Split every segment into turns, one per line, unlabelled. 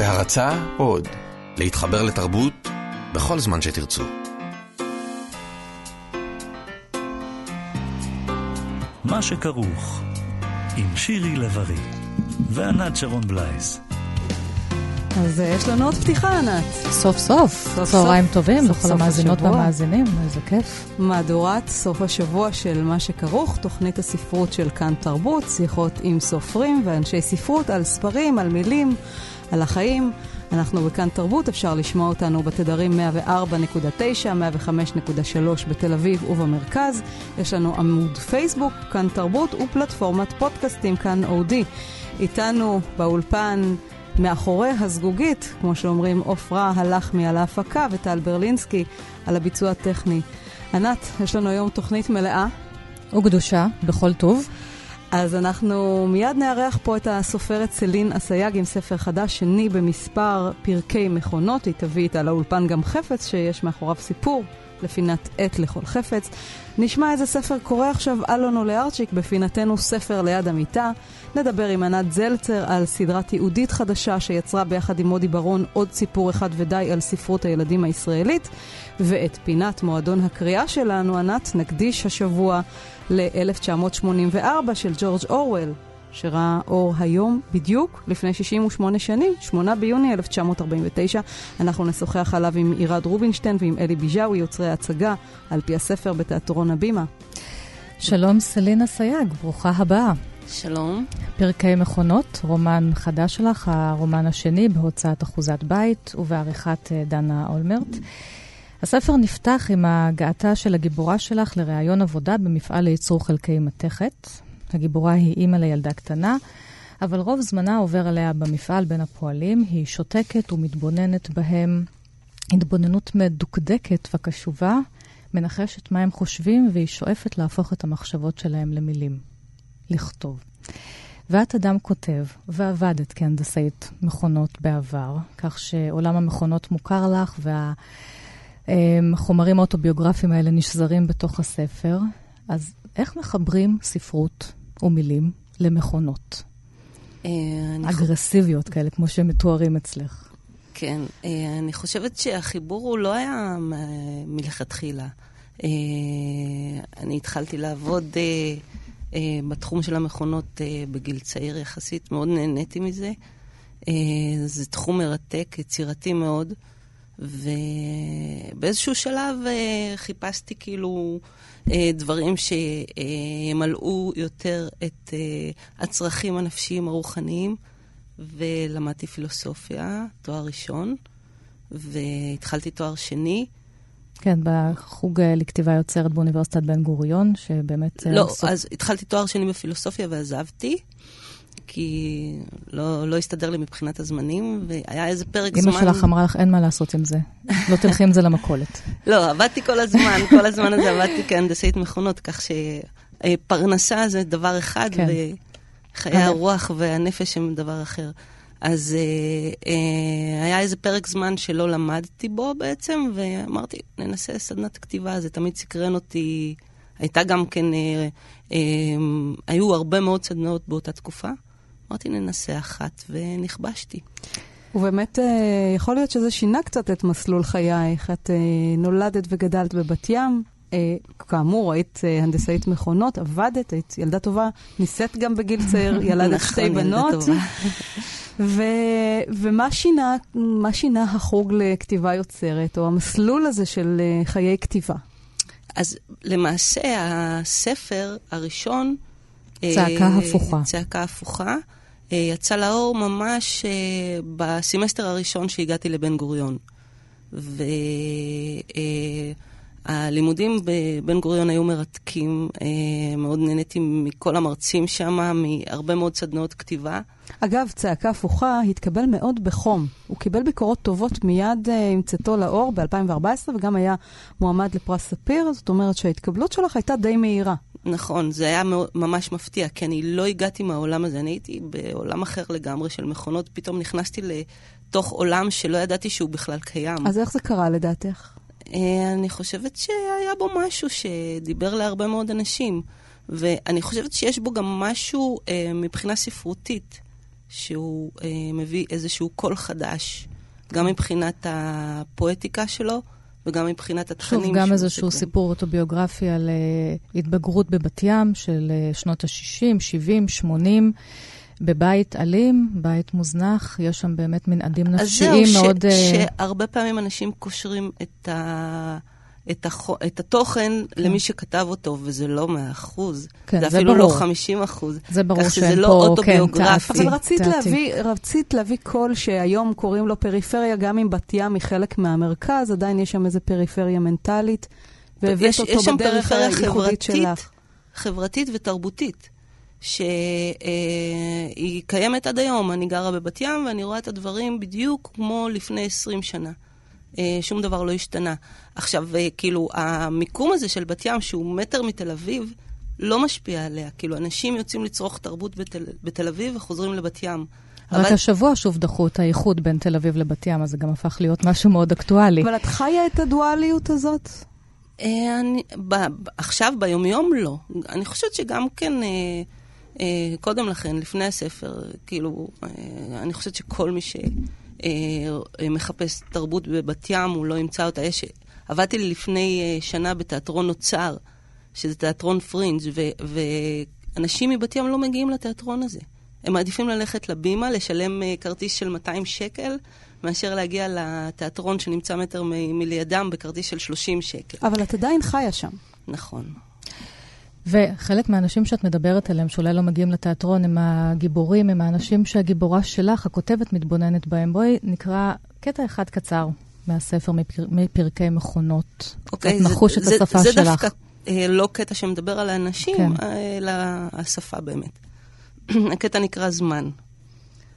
בהרצה עוד, להתחבר לתרבות בכל זמן שתרצו.
מה שכרוך, עם שירי לב-ארי וענת שרון בלייס.
אז יש לנו עוד פתיחה, ענת.
סוף סוף, צהריים טובים לכל המאזינות והמאזינים, איזה כיף.
מהדורת סוף השבוע של מה שכרוך, תוכנית הספרות של כאן תרבות, שיחות עם סופרים ואנשי ספרות על ספרים, על מילים, על החיים. אנחנו בכאן תרבות, אפשר לשמוע אותנו בתדרים 104.9, 105.3 בתל אביב ובמרכז. יש לנו עמוד פייסבוק, כאן תרבות, ופלטפורמת פודקאסטים, כאן אודי. איתנו באולפן מאחורי הזגוגית, כמו שאומרים, עופרה הלחמי על ההפקה וטל ברלינסקי על הביצוע הטכני. ענת, יש לנו היום תוכנית מלאה.
וקדושה, בכל טוב.
אז אנחנו מיד נארח פה את הסופרת סלין אסייג עם ספר חדש, שני במספר פרקי מכונות. היא תביא איתה לאולפן גם חפץ שיש מאחוריו סיפור לפינת עת לכל חפץ. נשמע איזה ספר קורא עכשיו אלון עולה ארצ'יק בפינתנו ספר ליד המיטה. נדבר עם ענת זלצר על סדרה תיעודית חדשה שיצרה ביחד עם מודי ברון עוד סיפור אחד ודי על ספרות הילדים הישראלית. ואת פינת מועדון הקריאה שלנו, ענת, נקדיש השבוע ל-1984 של ג'ורג' אורוול, שראה אור היום בדיוק לפני 68 שנים, 8 ביוני 1949. אנחנו נשוחח עליו עם עירד רובינשטיין ועם אלי ביג'אווי, יוצרי ההצגה, על פי הספר בתיאטרון הבימה.
שלום סלינה סייג, ברוכה הבאה.
שלום.
פרקי מכונות, רומן חדש שלך, הרומן השני בהוצאת אחוזת בית ובעריכת דנה אולמרט. הספר נפתח עם הגעתה של הגיבורה שלך לראיון עבודה במפעל לייצור חלקי מתכת. הגיבורה היא אימא לילדה קטנה, אבל רוב זמנה עובר עליה במפעל בין הפועלים. היא שותקת ומתבוננת בהם התבוננות מדוקדקת וקשובה, מנחשת מה הם חושבים, והיא שואפת להפוך את המחשבות שלהם למילים. לכתוב. ואת אדם כותב, ועבדת כהנדסאית מכונות בעבר, כך שעולם המכונות מוכר לך, וה... החומרים האוטוביוגרפיים האלה נשזרים בתוך הספר. אז איך מחברים ספרות ומילים למכונות? אגרסיביות כאלה, כמו שהם מתוארים אצלך.
כן, אני חושבת שהחיבור הוא לא היה מלכתחילה. אני התחלתי לעבוד בתחום של המכונות בגיל צעיר יחסית, מאוד נהניתי מזה. זה תחום מרתק, יצירתי מאוד. ובאיזשהו שלב uh, חיפשתי כאילו uh, דברים שימלאו יותר את uh, הצרכים הנפשיים הרוחניים, ולמדתי פילוסופיה, תואר ראשון, והתחלתי תואר שני.
כן, בחוג לכתיבה יוצרת באוניברסיטת בן גוריון, שבאמת...
לא, סוף... אז התחלתי תואר שני בפילוסופיה ועזבתי. כי לא, לא הסתדר לי מבחינת הזמנים, והיה איזה פרק
אמא
זמן...
אמא שלך אמרה לך, אין מה לעשות עם זה. לא תלכי עם זה למכולת.
לא, עבדתי כל הזמן, כל הזמן הזה עבדתי כהנדסאית מכונות, כך שפרנסה זה דבר אחד, כן. וחיי הרוח והנפש הם דבר אחר. אז אה, אה, היה איזה פרק זמן שלא למדתי בו בעצם, ואמרתי, ננסה סדנת כתיבה, זה תמיד סקרן אותי. הייתה גם כן, אה, אה, היו הרבה מאוד סדנאות באותה תקופה. אמרתי, ננסה אחת, ונכבשתי.
ובאמת, אה, יכול להיות שזה שינה קצת את מסלול חייך. את נולדת וגדלת בבת ים. כאמור, היית הנדסאית מכונות, עבדת, היית ילדה טובה, נישאת גם בגיל צעיר, ילדת שתי בנות. ו- ומה שינה, שינה החוג לכתיבה יוצרת, או המסלול הזה של חיי כתיבה?
אז למעשה, הספר הראשון...
צעקה אה, הפוכה.
צעקה הפוכה. אה, יצא לאור ממש אה, בסמסטר הראשון שהגעתי לבן גוריון. והלימודים בבן גוריון היו מרתקים, מאוד נהניתי מכל המרצים שם, מהרבה מאוד סדנאות כתיבה.
אגב, צעקה הפוכה התקבל מאוד בחום. הוא קיבל ביקורות טובות מיד עם צאתו לאור ב-2014, וגם היה מועמד לפרס ספיר, זאת אומרת שההתקבלות שלך הייתה די מהירה.
נכון, זה היה ממש מפתיע, כי אני לא הגעתי מהעולם הזה, אני הייתי בעולם אחר לגמרי של מכונות, פתאום נכנסתי לתוך עולם שלא ידעתי שהוא בכלל קיים.
אז איך זה קרה לדעתך?
אני חושבת שהיה בו משהו שדיבר להרבה מאוד אנשים, ואני חושבת שיש בו גם משהו מבחינה ספרותית. שהוא אה, מביא איזשהו קול חדש, גם מבחינת הפואטיקה שלו וגם מבחינת התכנים.
שוב, גם איזשהו סיפור אוטוביוגרפי על uh, התבגרות בבת ים של uh, שנות ה-60, 70, 80. בבית אלים, בית מוזנח, יש שם באמת מנעדים נפשיים מאוד...
אז זהו, שהרבה פעמים אנשים קושרים את ה... את, הח... את התוכן כן. למי שכתב אותו, וזה לא מאה אחוז. כן, זה, זה אפילו לא ברור. לא חמישים אחוז.
זה ברור שאין
פה,
לא
אוטוביוגרפי.
כן, אבל רצית להביא, רצית להביא קול שהיום קוראים לו פריפריה, גם אם בת ים היא חלק מהמרכז, עדיין יש שם איזה פריפריה מנטלית, והבאת אותו
יש
בדרך הייחודית שלך.
חברתית ותרבותית. שהיא אה, קיימת עד היום. אני גרה בבת ים ואני רואה את הדברים בדיוק כמו לפני 20 שנה. אה, שום דבר לא השתנה. עכשיו, אה, כאילו, המיקום הזה של בת ים, שהוא מטר מתל אביב, לא משפיע עליה. כאילו, אנשים יוצאים לצרוך תרבות בתל, בתל אביב וחוזרים לבת ים.
רק אבל... השבוע שוב דחו את האיחוד בין תל אביב לבת ים, אז זה גם הפך להיות משהו מאוד אקטואלי.
אבל את חיה את הדואליות הזאת?
אני, ב, עכשיו, ביומיום, לא. אני חושבת שגם כן... אה, אה, קודם לכן, לפני הספר, כאילו, אה, אני חושבת שכל מי שמחפש תרבות בבת ים, הוא לא ימצא אותה. יש... עבדתי לפני אה, שנה בתיאטרון אוצר, שזה תיאטרון פרינג', ו- ואנשים מבת ים לא מגיעים לתיאטרון הזה. הם מעדיפים ללכת לבימה, לשלם כרטיס של 200 שקל, מאשר להגיע לתיאטרון שנמצא מטר מ- מלידם בכרטיס של 30 שקל.
אבל את עדיין חיה שם.
נכון.
וחלק מהאנשים שאת מדברת עליהם, שאולי לא מגיעים לתיאטרון, הם הגיבורים, הם האנשים שהגיבורה שלך, הכותבת, מתבוננת בהם. בואי נקרא קטע אחד קצר מהספר מפר, מפרקי מכונות.
אוקיי,
זה, נחוש את השפה זה שלך. זה
דווקא אה, לא קטע שמדבר על האנשים, כן. אלא השפה באמת. הקטע נקרא זמן.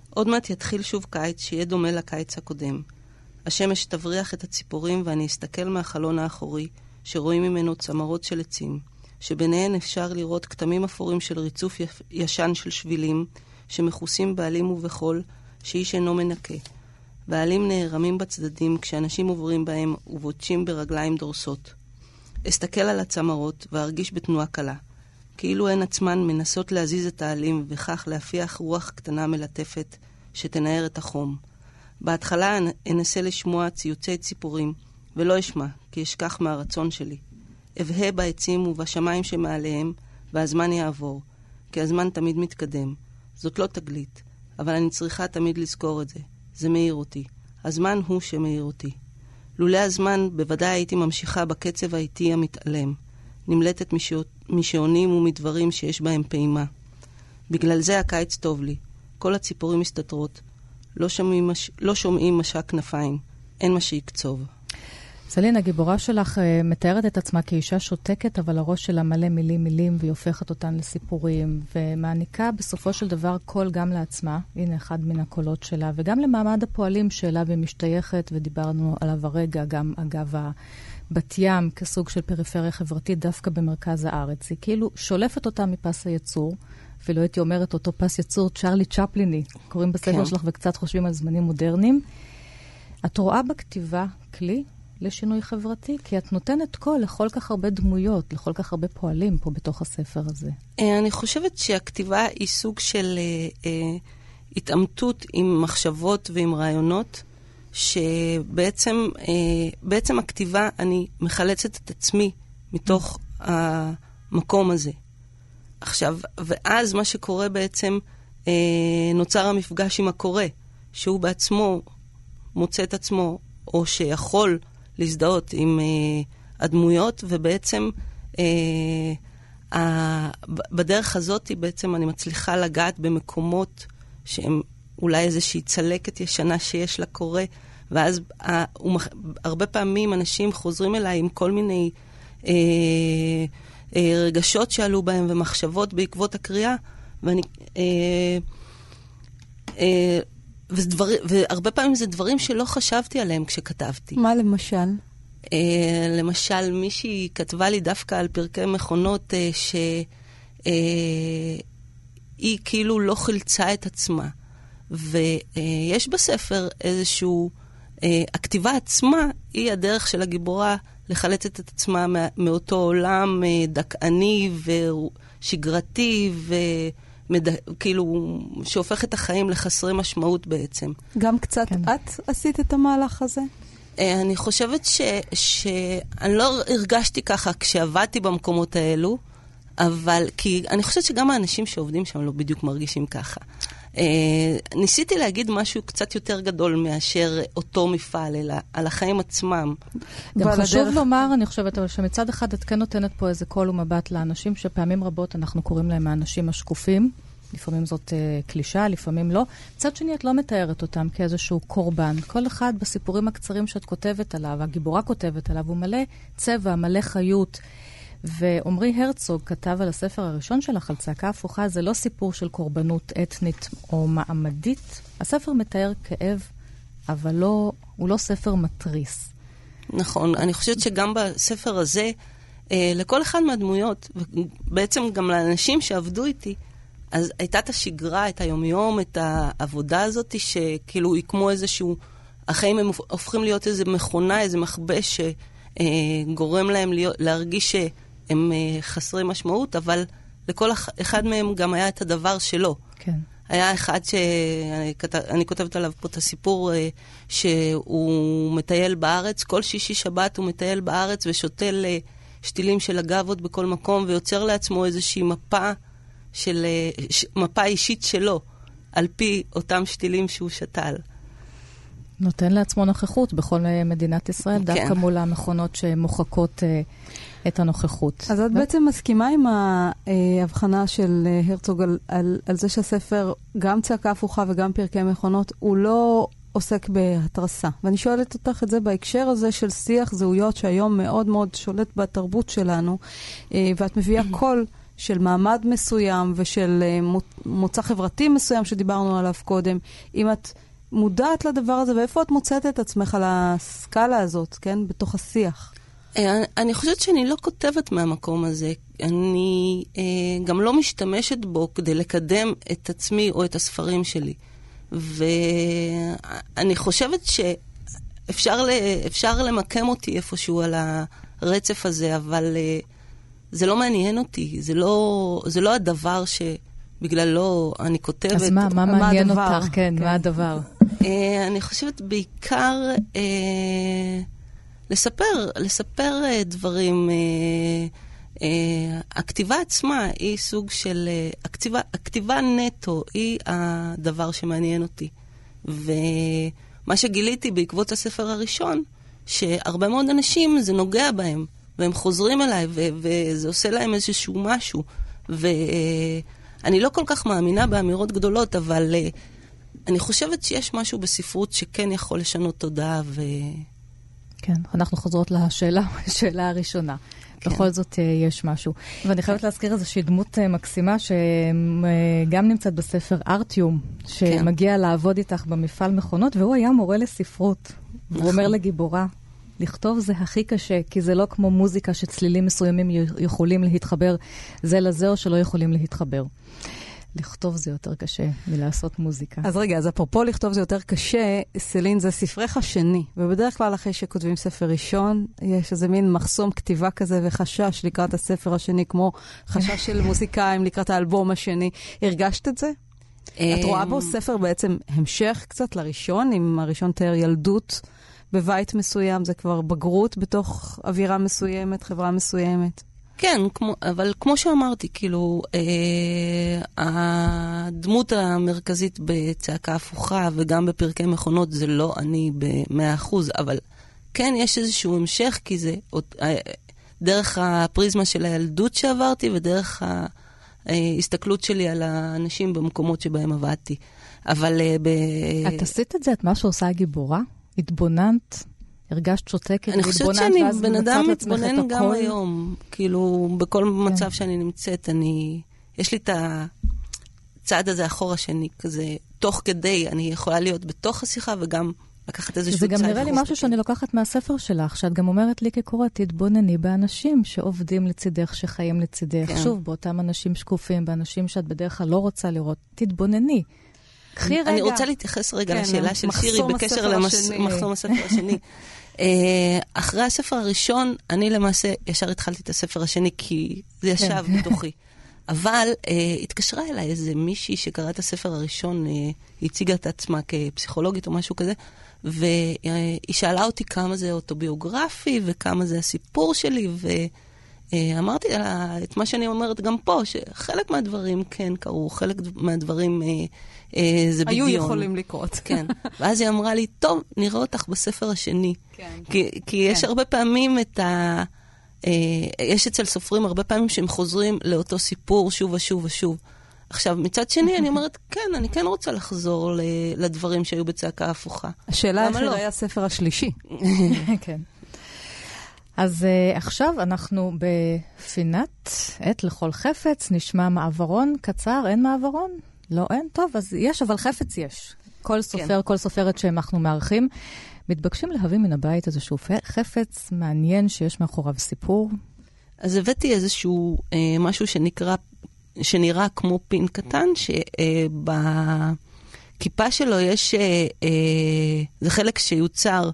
עוד מעט יתחיל שוב קיץ שיהיה דומה לקיץ הקודם. השמש תבריח את הציפורים ואני אסתכל מהחלון האחורי, שרואים ממנו צמרות של עצים. שביניהן אפשר לראות כתמים אפורים של ריצוף ישן של שבילים, שמכוסים בעלים ובחול, שאיש אינו מנקה. והעלים נערמים בצדדים כשאנשים עוברים בהם ובוטשים ברגליים דורסות. אסתכל על הצמרות וארגיש בתנועה קלה, כאילו הן עצמן מנסות להזיז את העלים וכך להפיח רוח קטנה מלטפת שתנער את החום. בהתחלה אנסה לשמוע ציוצי ציפורים, ולא אשמע, כי אשכח מהרצון שלי. אבהה בעצים ובשמיים שמעליהם, והזמן יעבור, כי הזמן תמיד מתקדם. זאת לא תגלית, אבל אני צריכה תמיד לזכור את זה. זה מאיר אותי. הזמן הוא שמאיר אותי. לולא הזמן, בוודאי הייתי ממשיכה בקצב האיטי המתעלם, נמלטת משעונים ומדברים שיש בהם פעימה. בגלל זה הקיץ טוב לי. כל הציפורים מסתתרות. לא שומעים, מש... לא שומעים משק כנפיים. אין מה שיקצוב.
סלין, הגיבורה שלך uh, מתארת את עצמה כאישה שותקת, אבל הראש שלה מלא מילים מילים, והיא הופכת אותן לסיפורים, ומעניקה בסופו של דבר קול גם לעצמה, הנה אחד מן הקולות שלה, וגם למעמד הפועלים שאליו היא משתייכת, ודיברנו עליו הרגע, גם אגב בת ים כסוג של פריפריה חברתית דווקא במרכז הארץ. היא כאילו שולפת אותה מפס הייצור. אפילו הייתי אומרת אותו פס יצור צ'רלי צ'פליני, קוראים בספר כן. שלך וקצת חושבים על זמנים מודרניים. את רואה בכתיבה כלי לשינוי חברתי? כי את נותנת קול לכל כך הרבה דמויות, לכל כך הרבה פועלים פה בתוך הספר הזה.
אה, אני חושבת שהכתיבה היא סוג של אה, אה, התעמתות עם מחשבות ועם רעיונות, שבעצם אה, בעצם הכתיבה, אני מחלצת את עצמי מתוך המקום הזה. עכשיו, ואז מה שקורה בעצם, אה, נוצר המפגש עם הקורא, שהוא בעצמו מוצא את עצמו, או שיכול להזדהות עם uh, הדמויות, ובעצם uh, uh, בדרך הזאת בעצם אני מצליחה לגעת במקומות שהם אולי איזושהי צלקת ישנה שיש לקורא, ואז uh, הרבה פעמים אנשים חוזרים אליי עם כל מיני uh, uh, רגשות שעלו בהם ומחשבות בעקבות הקריאה, ואני... Uh, uh, ודבר, והרבה פעמים זה דברים שלא חשבתי עליהם כשכתבתי.
מה למשל?
Uh, למשל, מישהי כתבה לי דווקא על פרקי מכונות uh, שהיא uh, כאילו לא חילצה את עצמה. ויש בספר איזשהו... הכתיבה עצמה היא הדרך של הגיבורה לחלץ את עצמה מאותו עולם דכאני ושגרתי ו... מד... כאילו, שהופך את החיים לחסרי משמעות בעצם.
גם קצת כן. את עשית את המהלך הזה?
אה, אני חושבת ש... ש... אני לא הרגשתי ככה כשעבדתי במקומות האלו, אבל כי אני חושבת שגם האנשים שעובדים שם לא בדיוק מרגישים ככה. אה, ניסיתי להגיד משהו קצת יותר גדול מאשר אותו מפעל, אלא על החיים עצמם.
גם חשוב הדרך... לומר, אני חושבת, אבל שמצד אחד את כן נותנת פה איזה קול ומבט לאנשים שפעמים רבות אנחנו קוראים להם האנשים השקופים. לפעמים זאת uh, קלישה, לפעמים לא. מצד שני, את לא מתארת אותם כאיזשהו קורבן. כל אחד בסיפורים הקצרים שאת כותבת עליו, הגיבורה כותבת עליו, הוא מלא צבע, מלא חיות. ועמרי הרצוג כתב על הספר הראשון שלך, על צעקה הפוכה, זה לא סיפור של קורבנות אתנית או מעמדית. הספר מתאר כאב, אבל לא, הוא לא ספר מתריס.
נכון, אני חושבת שגם בספר הזה, אה, לכל אחד מהדמויות, ובעצם גם לאנשים שעבדו איתי, אז הייתה את השגרה, את היומיום, את העבודה הזאת, שכאילו היא כמו איזשהו... החיים הם הופכים להיות איזה מכונה, איזה מכבש שגורם להם להיות, להרגיש שהם אה, חסרי משמעות, אבל לכל אחד מהם גם היה את הדבר שלו.
כן.
היה אחד שאני כותבת עליו פה את הסיפור, אה, שהוא מטייל בארץ, כל שישי שבת הוא מטייל בארץ ושותל אה, שתילים של אגבות בכל מקום, ויוצר לעצמו איזושהי מפה של מפה אישית שלו, על פי אותם שתילים שהוא שתל.
נותן לעצמו נוכחות בכל מדינת ישראל, כן. דווקא מול המכונות שמוחקות את הנוכחות.
אז את ו... בעצם מסכימה עם ההבחנה של הרצוג על, על, על זה שהספר, גם צעקה הפוכה וגם פרקי מכונות, הוא לא עוסק בהתרסה. ואני שואלת אותך את זה בהקשר הזה של שיח זהויות שהיום מאוד מאוד שולט בתרבות שלנו, uh, ואת מביאה קול. של מעמד מסוים ושל uh, מוצא חברתי מסוים שדיברנו עליו קודם, אם את מודעת לדבר הזה, ואיפה את מוצאת את עצמך על הסקאלה הזאת, כן? בתוך השיח.
אה, אני חושבת שאני לא כותבת מהמקום הזה. אני אה, גם לא משתמשת בו כדי לקדם את עצמי או את הספרים שלי. ואני חושבת שאפשר למקם אותי איפשהו על הרצף הזה, אבל אה, זה לא מעניין אותי, זה לא, זה לא הדבר שבגללו אני כותבת.
אז מה, מה מעניין מה אותך? כן, כן, מה הדבר?
uh, אני חושבת בעיקר uh, לספר, לספר uh, דברים. Uh, uh, הכתיבה עצמה היא סוג של... הכתיבה, הכתיבה נטו היא הדבר שמעניין אותי. ומה שגיליתי בעקבות הספר הראשון, שהרבה מאוד אנשים זה נוגע בהם. והם חוזרים אליי, ו- וזה עושה להם איזשהו משהו. ואני לא כל כך מאמינה באמירות גדולות, אבל אני חושבת שיש משהו בספרות שכן יכול לשנות תודעה ו...
כן, אנחנו חוזרות לשאלה, השאלה הראשונה. כן. בכל זאת אה, יש משהו. ואני חייבת להזכיר איזושהי דמות אה, מקסימה שגם נמצאת בספר ארטיום, שמגיע כן. לעבוד איתך במפעל מכונות, והוא היה מורה לספרות. נכון. הוא אומר לגיבורה, לכתוב זה הכי קשה, כי זה לא כמו מוזיקה שצלילים מסוימים יכולים להתחבר זה לזה או שלא יכולים להתחבר. לכתוב זה יותר קשה מלעשות מוזיקה.
אז רגע, אז אפרופו לכתוב זה יותר קשה, סלין, זה ספרך השני, ובדרך כלל אחרי שכותבים ספר ראשון, יש איזה מין מחסום כתיבה כזה וחשש לקראת הספר השני, כמו חשש של מוזיקאים לקראת האלבום השני. הרגשת את זה? את רואה בו ספר בעצם המשך קצת לראשון, אם הראשון תיאר ילדות. בבית מסוים, זה כבר בגרות בתוך אווירה מסוימת, חברה מסוימת.
כן, כמו, אבל כמו שאמרתי, כאילו, אה, הדמות המרכזית בצעקה הפוכה וגם בפרקי מכונות זה לא אני במאה אחוז, אבל כן, יש איזשהו המשך, כי זה אה, דרך הפריזמה של הילדות שעברתי ודרך ההסתכלות שלי על האנשים במקומות שבהם עבדתי. אבל אה, ב...
את עשית את זה? את מה שעושה הגיבורה? התבוננת? הרגשת שותקת
אני חושבת שאני בן אדם מתבונן גם היום. כאילו, בכל כן. מצב שאני נמצאת, אני... יש לי את הצעד הזה אחורה שאני כזה, תוך כדי, אני יכולה להיות בתוך השיחה וגם לקחת איזשהו צעד.
זה גם נראה לי משהו שאני לוקחת מהספר שלך, שאת גם אומרת לי כקוראת, תתבונני באנשים שעובדים לצידך, שחיים לצידך. כן. שוב, באותם אנשים שקופים, באנשים שאת בדרך כלל לא רוצה לראות, תתבונני.
קחי רגע. אני רוצה להתייחס רגע כן, לשאלה של שירי בקשר למחסום הספר השני. אה, אחרי הספר הראשון, אני למעשה ישר התחלתי את הספר השני, כי זה ישב כן. בתוכי. אבל אה, התקשרה אליי איזה מישהי שקראה את הספר הראשון, אה, הציגה את עצמה כפסיכולוגית או משהו כזה, והיא שאלה אותי כמה זה אוטוביוגרפי וכמה זה הסיפור שלי, ואמרתי לה את מה שאני אומרת גם פה, שחלק מהדברים כן קרו, חלק מהדברים אה, אה, זה בדיון.
היו יכולים לקרות.
כן. ואז היא אמרה לי, טוב, נראה אותך בספר השני. כן. כי, כי כן. יש הרבה פעמים את ה... אה, יש אצל סופרים הרבה פעמים שהם חוזרים לאותו סיפור שוב ושוב ושוב. עכשיו, מצד שני, אני אומרת, כן, אני כן רוצה לחזור לדברים שהיו בצעקה הפוכה.
השאלה איך לא? יראה הספר השלישי.
כן. אז uh, עכשיו אנחנו בפינת עת לכל חפץ, נשמע מעברון קצר, אין מעברון? לא, אין? טוב, אז יש, אבל חפץ יש. כל סופר, כן. כל סופרת שאנחנו מארחים, מתבקשים להביא מן הבית איזשהו חפץ מעניין שיש מאחוריו סיפור.
אז הבאתי איזשהו אה, משהו שנקרא, שנראה כמו פין קטן, שבכיפה אה, שלו יש, אה, אה, זה חלק שיוצר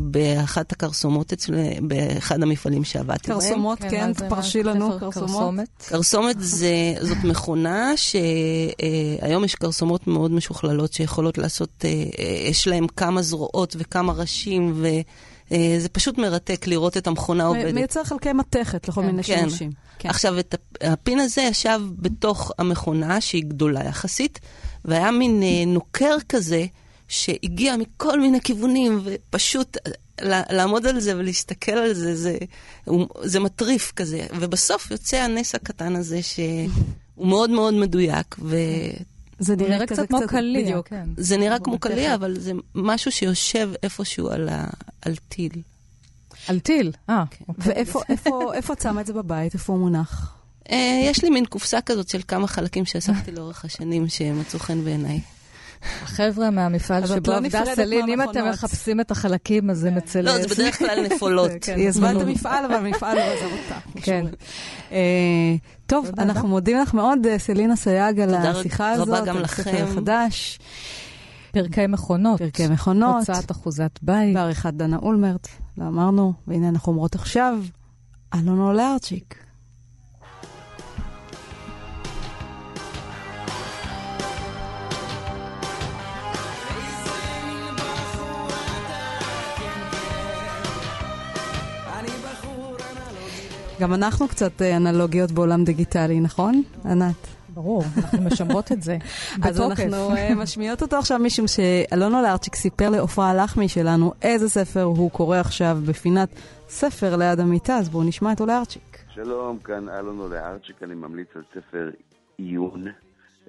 באחת הכרסומות אצל... באחד המפעלים שעבדתי
בהם. כרסומות, כן, כן פרשי לנו, כרסומות.
כרסומת זאת מכונה שהיום יש כרסומות מאוד משוכללות שיכולות לעשות, אה, יש להן כמה זרועות וכמה ראשים, וזה פשוט מרתק לראות את המכונה עובדת.
מייצר חלקי מתכת לכל כן. מיני כן. שימושים.
כן. עכשיו, את הפין הזה ישב בתוך המכונה, שהיא גדולה יחסית, והיה מין אה, נוקר כזה. שהגיע מכל מיני כיוונים, ופשוט לעמוד על זה ולהסתכל על זה, זה, זה מטריף כזה. ובסוף יוצא הנס הקטן הזה, שהוא מאוד מאוד מדויק, ו...
זה נראה קצת כמו קליע, בדיוק. כן.
זה נראה כמו קליע, אבל זה משהו שיושב איפשהו על, ה, על טיל.
על טיל? אה.
כן. אוקיי. ואיפה את שמה את זה בבית? איפה הוא מונח?
אה, יש לי מין קופסה כזאת של כמה חלקים שאספתי לאורך השנים שמצאו חן בעיניי.
חבר'ה מהמפעל שבו לא עבדה סלין, אם אתם מחפשים את החלקים, אז זה מצלס.
לא, זה בדרך כלל נפולות.
כן. היא עזבה את המפעל, אבל המפעל לא עזב אותה. כן. אה, טוב, אנחנו מודים לך מאוד, אה, סלינה סייג, על השיחה הזאת.
תודה רבה גם לכם.
חדש.
פרקי מכונות.
פרקי מכונות.
הוצאת אחוזת בית.
בעריכת דנה אולמרט, לא אמרנו, והנה אנחנו אומרות עכשיו, אלונו לארצ'יק. גם אנחנו קצת אה, אנלוגיות בעולם דיגיטלי, נכון, ענת?
ברור, אנחנו משמרות את זה.
אז אנחנו אה, משמיעות אותו עכשיו משום שאלונו לארצ'יק סיפר לעופרה הלחמי שלנו איזה ספר הוא קורא עכשיו בפינת ספר ליד המיטה, אז בואו נשמע את אולארצ'יק.
שלום, כאן אלונו לארצ'יק, אני ממליץ על ספר עיון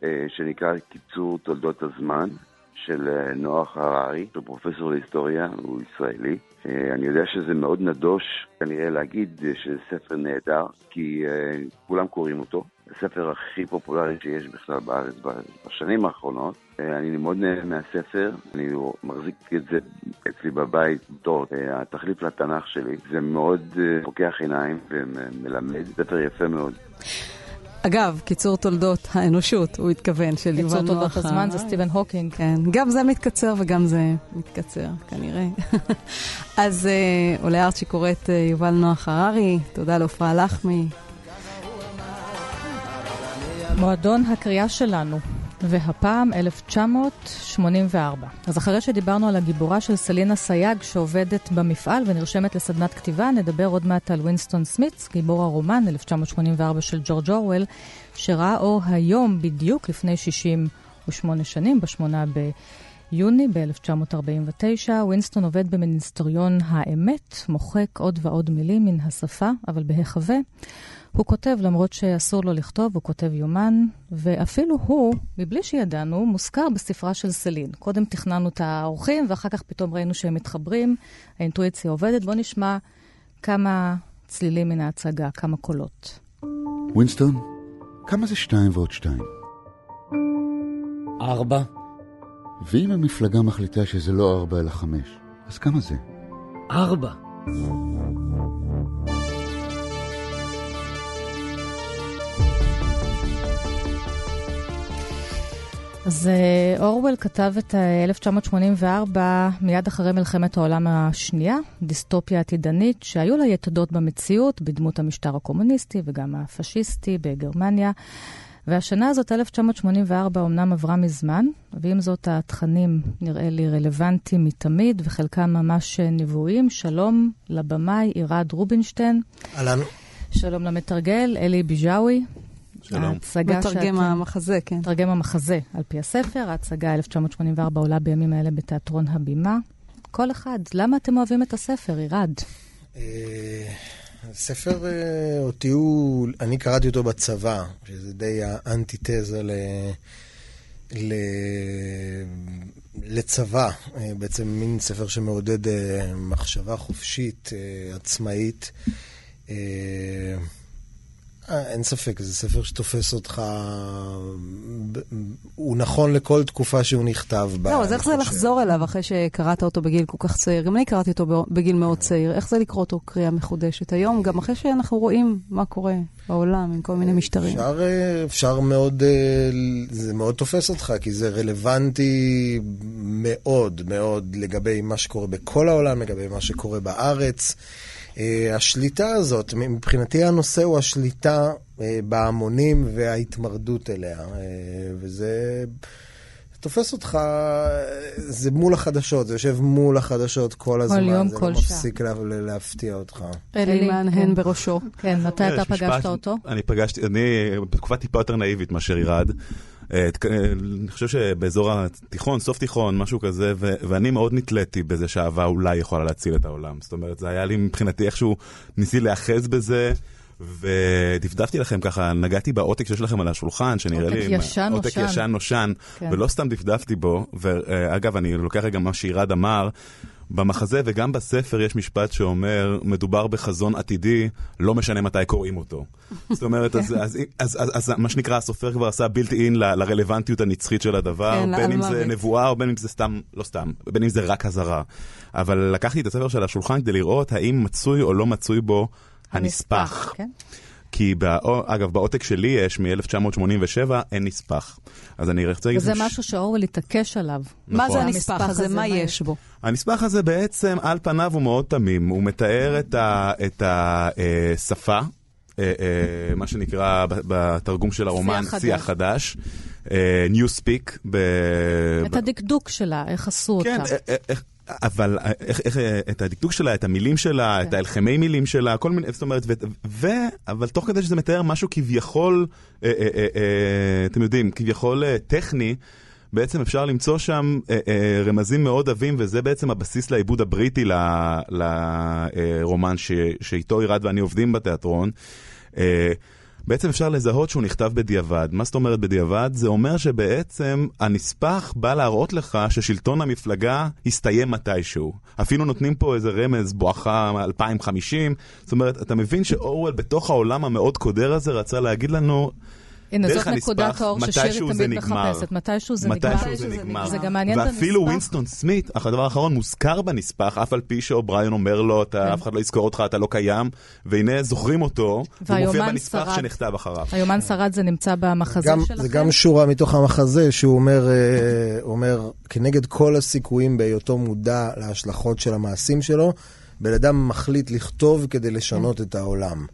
אה, שנקרא קיצור תולדות הזמן. של אה, נוח הררי, שהוא פרופסור להיסטוריה, הוא ישראלי. אה, אני יודע שזה מאוד נדוש כנראה להגיד שזה ספר נהדר, כי אה, כולם קוראים אותו. הספר הכי פופולרי שיש בכלל בארץ בשנים האחרונות. אני מאוד נהנה מהספר, אני מחזיק את זה אצלי בבית בתור התחליף לתנ"ך שלי. זה מאוד פוקח עיניים ומלמד, ספר יפה מאוד.
אגב, קיצור תולדות האנושות, הוא התכוון, של יובל נוח.
קיצור תולדות הזמן זה סטיבן הוקינג.
כן, גם זה מתקצר וגם זה מתקצר, כנראה. אז אה, עולה ארצ'י קוראת אה, יובל נוח הררי, תודה לעופרה לחמי.
מועדון הקריאה שלנו. והפעם 1984. אז אחרי שדיברנו על הגיבורה של סלינה סייג שעובדת במפעל ונרשמת לסדנת כתיבה, נדבר עוד מעט על וינסטון סמית', גיבור הרומן 1984 של ג'ורג' אורוול, שראה אור היום בדיוק לפני 68 שנים, ב-8 ביוני ב-1949. וינסטון עובד במיניסטריון האמת, מוחק עוד ועוד מילים מן השפה, אבל בהיחווה. הוא כותב, למרות שאסור לו לכתוב, הוא כותב יומן, ואפילו הוא, מבלי שידענו, מוזכר בספרה של סלין. קודם תכננו את האורחים, ואחר כך פתאום ראינו שהם מתחברים, האינטואיציה עובדת. בואו נשמע כמה צלילים מן ההצגה, כמה קולות.
ווינסטון, כמה זה שתיים ועוד שתיים?
ארבע.
ואם המפלגה מחליטה שזה לא ארבע אלא חמש, אז כמה זה?
ארבע.
אז אורוול כתב את 1984 מיד אחרי מלחמת העולם השנייה, דיסטופיה עתידנית, שהיו לה יתדות במציאות, בדמות המשטר הקומוניסטי וגם הפשיסטי בגרמניה. והשנה הזאת, 1984, אמנם עברה מזמן, ועם זאת התכנים נראה לי רלוונטיים מתמיד, וחלקם ממש נבואים. שלום לבמאי עירד רובינשטיין.
אהלן.
שלום למתרגל אלי ביג'אווי.
שלום. מתרגם המחזה, כן.
מתרגם המחזה על פי הספר. ההצגה 1984 עולה בימים האלה בתיאטרון הבימה. כל אחד, למה אתם אוהבים את הספר, עירד?
אה, הספר אה, אותי הוא, אני קראתי אותו בצבא, שזה די האנטיתזה ל... ל... לצבא, אה, בעצם מין ספר שמעודד מחשבה חופשית, עצמאית. אה, אין ספק, זה ספר שתופס אותך, הוא נכון לכל תקופה שהוא נכתב בה.
לא, אז איך זה לחזור אליו אחרי שקראת אותו בגיל כל כך צעיר? גם אני קראתי אותו בגיל מאוד צעיר. איך זה לקרוא אותו קריאה מחודשת היום, גם אחרי שאנחנו רואים מה קורה בעולם עם כל מיני משטרים?
אפשר, אה, אפשר מאוד, אה, זה מאוד תופס אותך, כי זה רלוונטי מאוד מאוד לגבי מה שקורה בכל העולם, לגבי מה שקורה בארץ. אה, השליטה הזאת, מבחינתי הנושא הוא השליטה אה, בהמונים וההתמרדות אליה, אה, וזה... תופס אותך, זה מול החדשות, זה יושב מול החדשות כל הזמן.
כל יום,
כל
שעה. זה
לא מפסיק לה, להפתיע אותך.
אלי מהנהן כן. בראשו.
כן, מתי אתה פגשת אותו?
אני פגשתי, אני בתקופה טיפה יותר נאיבית מאשר ירד. אה, אני חושב שבאזור התיכון, סוף תיכון, משהו כזה, ואני מאוד נתליתי בזה שאהבה אולי יכולה להציל את העולם. זאת אומרת, זה היה לי מבחינתי איכשהו, ניסיתי להיאחז בזה. ודפדפתי לכם ככה, נגעתי בעותק שיש לכם על השולחן, שנראה לי...
עותק ישן נושן.
עותק ישן נושן, כן. ולא סתם דפדפתי בו, ואגב, אני לוקח רגע מה שירד אמר, במחזה וגם בספר יש משפט שאומר, מדובר בחזון עתידי, לא משנה מתי קוראים אותו. זאת אומרת, אז, אז, אז, אז, אז מה שנקרא, הסופר כבר עשה בילט אין ל, לרלוונטיות הנצחית של הדבר, כן, בין אם זה נבואה או בין אם זה סתם, לא סתם, בין אם זה רק אזהרה. אבל לקחתי את הספר של השולחן כדי לראות האם מצוי או לא מצוי בו הנספח. הנספח כן? כי, בא, אגב, בעותק שלי יש מ-1987 אין נספח. אז אני רוצה
להגיד... וזה משהו שאורוול התעקש עליו.
נכון. מה זה הנספח הזה? מה יש בו?
הנספח הזה בעצם, על פניו הוא מאוד תמים. הוא מתאר את השפה, אה, אה, אה, מה שנקרא בתרגום של הרומן, שיח חדש. Newspeak.
את הדקדוק שלה, איך עשו
כן,
אותה.
כן, אבל איך, איך, את הדקדוק שלה, את המילים שלה, כן. את ההלחמי מילים שלה, כל מיני, זאת אומרת, ו, ו, אבל תוך כדי שזה מתאר משהו כביכול, אה, אה, אה, אה, אתם יודעים, כביכול אה, טכני, בעצם אפשר למצוא שם אה, אה, רמזים מאוד עבים, וזה בעצם הבסיס לעיבוד הבריטי לרומן אה, שאיתו ירד ואני עובדים בתיאטרון. בעצם אפשר לזהות שהוא נכתב בדיעבד. מה זאת אומרת בדיעבד? זה אומר שבעצם הנספח בא להראות לך ששלטון המפלגה הסתיים מתישהו. אפילו נותנים פה איזה רמז בואכה 2050. זאת אומרת, אתה מבין שאורוול בתוך העולם המאוד קודר הזה רצה להגיד לנו...
הנה, זאת נקודת האור ששירי תמיד מחפשת. מתישהו זה נגמר.
מתישהו זה נגמר.
זה גם מעניין
בנספח. ואפילו ווינסטון סמית, הדבר האחרון, מוזכר בנספח, אף על פי שאובריון אומר לו, כן. אף אחד לא יזכור אותך, אתה לא קיים, והנה זוכרים אותו, והוא מופיע בנספח שנכתב אחריו.
היומן שרד זה נמצא במחזה שלכם?
זה גם שורה מתוך המחזה, שהוא אומר, אה, אומר, כנגד כל הסיכויים בהיותו מודע להשלכות של המעשים שלו, בן אדם מחליט לכתוב כדי לשנות כן. את העולם.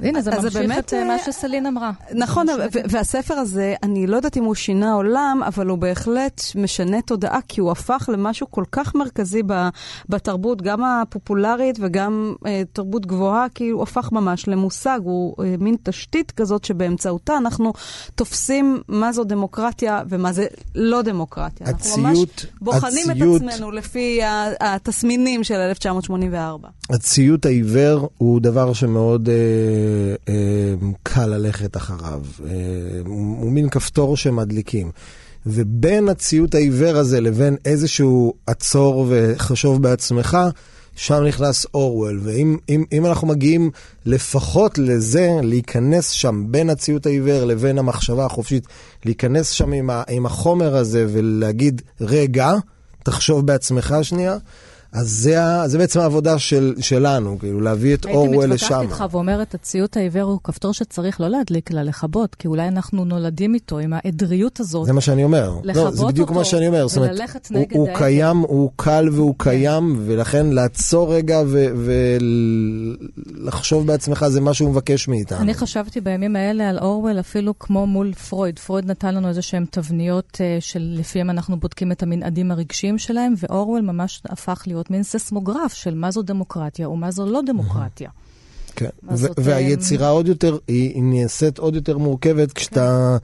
הנה, זה ממשיך באמת, את אה, מה שסלין אמרה.
נכון, והספר הזה, אני לא יודעת אם הוא שינה עולם, אבל הוא בהחלט משנה תודעה, כי הוא הפך למשהו כל כך מרכזי בתרבות, גם הפופולרית וגם uh, תרבות גבוהה, כי הוא הפך ממש למושג, הוא uh, מין תשתית כזאת שבאמצעותה אנחנו תופסים מה זו דמוקרטיה ומה זה לא דמוקרטיה.
הציות, אנחנו ממש
בוחנים
הציות,
את עצמנו לפי התסמינים של 1984.
הציות העיוור הוא דבר שמאוד... Uh, אה, קל ללכת אחריו. אה, הוא מין כפתור שמדליקים. ובין הציות העיוור הזה לבין איזשהו עצור וחשוב בעצמך, שם נכנס אורוול. ואם אם, אם אנחנו מגיעים לפחות לזה, להיכנס שם בין הציות העיוור לבין המחשבה החופשית, להיכנס שם עם, ה, עם החומר הזה ולהגיד, רגע, תחשוב בעצמך שנייה, אז זה, זה בעצם העבודה של, שלנו, כאילו להביא את אורוול לשם.
הייתי מתווכחת איתך ואומרת, הציות העיוור הוא כפתור שצריך לא להדליק, אלא לכבות, כי אולי אנחנו נולדים איתו, עם העדריות הזאת.
זה מה שאני אומר.
לכבות
לא, זה בדיוק
אותו,
מה שאני אומר. זאת אומרת, הוא, הוא קיים, הוא קל והוא כן. קיים, ולכן לעצור רגע ולחשוב בעצמך זה מה שהוא מבקש מאיתנו.
אני חשבתי בימים האלה על אורוול אפילו כמו מול פרויד. פרויד נתן לנו איזה שהן תבניות uh, שלפיהן אנחנו בודקים את המנעדים הרגשיים שלהם, ואורוול ממש הפך להיות מין ססמוגרף של מה זו דמוקרטיה ומה זו לא דמוקרטיה.
כן, והיצירה עוד יותר, היא נעשית עוד יותר מורכבת כשאתה...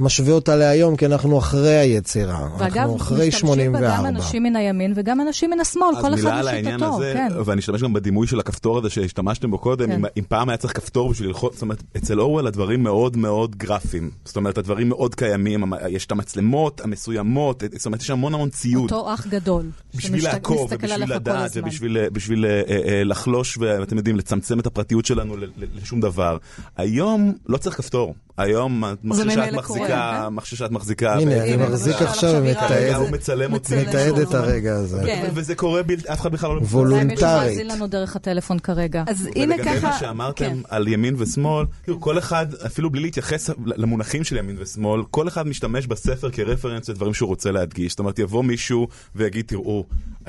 משווה אותה להיום, כי אנחנו אחרי היצירה. אנחנו אחרי 84. ואגב, משתמשים
בה גם אנשים מן הימין וגם אנשים מן השמאל, כל אחד
לשיטתו. אז מילה על העניין הזה, כן. ואני אשתמש גם בדימוי של הכפתור הזה שהשתמשתם בו קודם, כן. אם, אם פעם היה צריך כפתור בשביל ללחוץ, זאת אומרת, אצל אורוול הדברים מאוד מאוד גרפיים. זאת אומרת, הדברים מאוד קיימים, יש את המצלמות המסוימות, זאת אומרת, יש המון המון ציוד.
אותו אח גדול.
בשביל לעקוב, ובשביל לדעת, ובשביל אה, אה, לחלוש, ואתם יודעים, לצמצם את הפרטיות שלנו לשום דבר. היום לא צריך כפתור. היום מכשיר שאת מחזיקה, מכשיר שאת מחזיקה.
הנה, אני מחזיק עכשיו ומתעד.
הוא מצלם אותי.
מתעד את הרגע הזה.
כן. וזה קורה, אף אחד בכלל לא...
וולונטרית.
מישהו מאזין לנו דרך הטלפון כרגע.
אז הנה ככה... ולגבי
מה שאמרתם כן. על ימין ושמאל, כאילו כל אחד, אפילו בלי להתייחס למונחים של ימין ושמאל, כל אחד משתמש בספר כרפרנס לדברים שהוא רוצה להדגיש. זאת אומרת, יבוא מישהו ויגיד, תראו,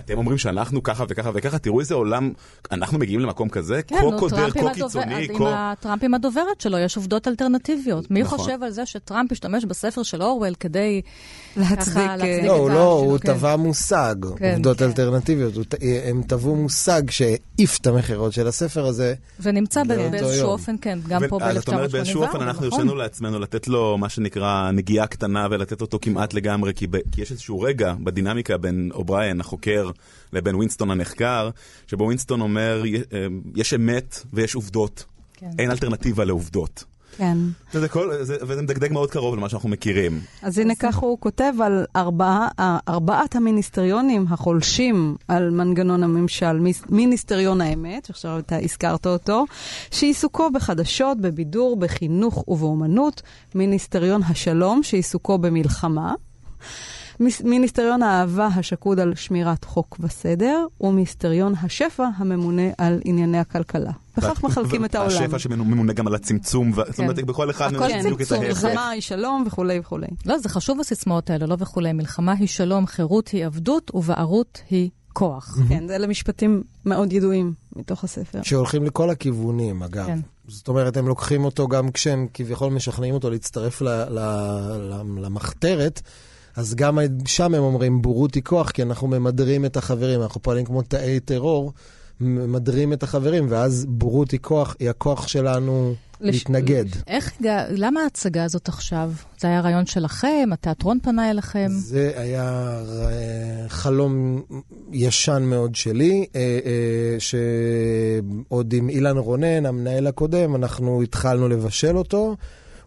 אתם אומרים שאנחנו ככה וככה וככה, תראו איזה עולם, אנחנו מגיעים למקום כזה,
כה קודר, כה קיצוני, כה... טראמפ עם הדוברת שלו, יש עובדות אלטרנטיביות. מי נכון. חושב על זה שטראמפ השתמש בספר של אורוול כדי
להצדיק
אה,
את
לא, הוא לא, הוא כן. טבע מושג, כן, עובדות כן. אלטרנטיביות. הם טבעו מושג שהעיף את המכירות של הספר הזה.
ונמצא באיזשהו אופן, כן, גם פה ב-1984.
זאת אומרת, באיזשהו אופן אנחנו נכון. הרשינו לעצמנו לתת לו מה שנקרא נגיעה קטנה ולתת אותו כמעט לגמרי, כי יש איזשהו רגע בדינמיקה בין אובריין, החוקר, לבין ווינסטון הנחקר, שבו ווינסטון אומר, אה, יש אמת ויש עובדות. כן. אין אלטרנטיבה לעובדות.
כן.
וזה, כל, זה, וזה מדגדג מאוד קרוב למה שאנחנו מכירים.
אז הנה ככה הוא כותב על ארבע, ארבעת המיניסטריונים החולשים על מנגנון הממשל, מיניסטריון האמת, שעכשיו אתה הזכרת אותו, שעיסוקו בחדשות, בבידור, בחינוך ובאומנות, מיניסטריון השלום, שעיסוקו במלחמה. מיניסטריון האהבה השקוד על שמירת חוק וסדר, ומיניסטריון השפע הממונה על ענייני הכלכלה. וכך מחלקים את העולם.
השפע שממונה גם על הצמצום, זאת אומרת, כן. בכל אחד
מהם יש בדיוק את ההפך. מלחמה היא שלום וכולי וכולי.
לא, זה חשוב הסיסמאות האלה, לא וכולי. מלחמה היא שלום, חירות היא עבדות, ובערות היא כוח.
כן, אלה משפטים מאוד ידועים מתוך הספר.
שהולכים לכל הכיוונים, אגב. כן. זאת אומרת, הם לוקחים אותו גם כשהם כביכול משכנעים אותו להצטרף למחתרת. אז גם שם הם אומרים, בורות היא כוח, כי אנחנו ממדרים את החברים, אנחנו פועלים כמו תאי טרור, ממדרים את החברים, ואז בורות היא כוח, היא הכוח שלנו לש... להתנגד.
איך, למה ההצגה הזאת עכשיו? זה היה רעיון שלכם? התיאטרון פנה אליכם?
זה היה חלום ישן מאוד שלי, אה, אה, שעוד עם אילן רונן, המנהל הקודם, אנחנו התחלנו לבשל אותו.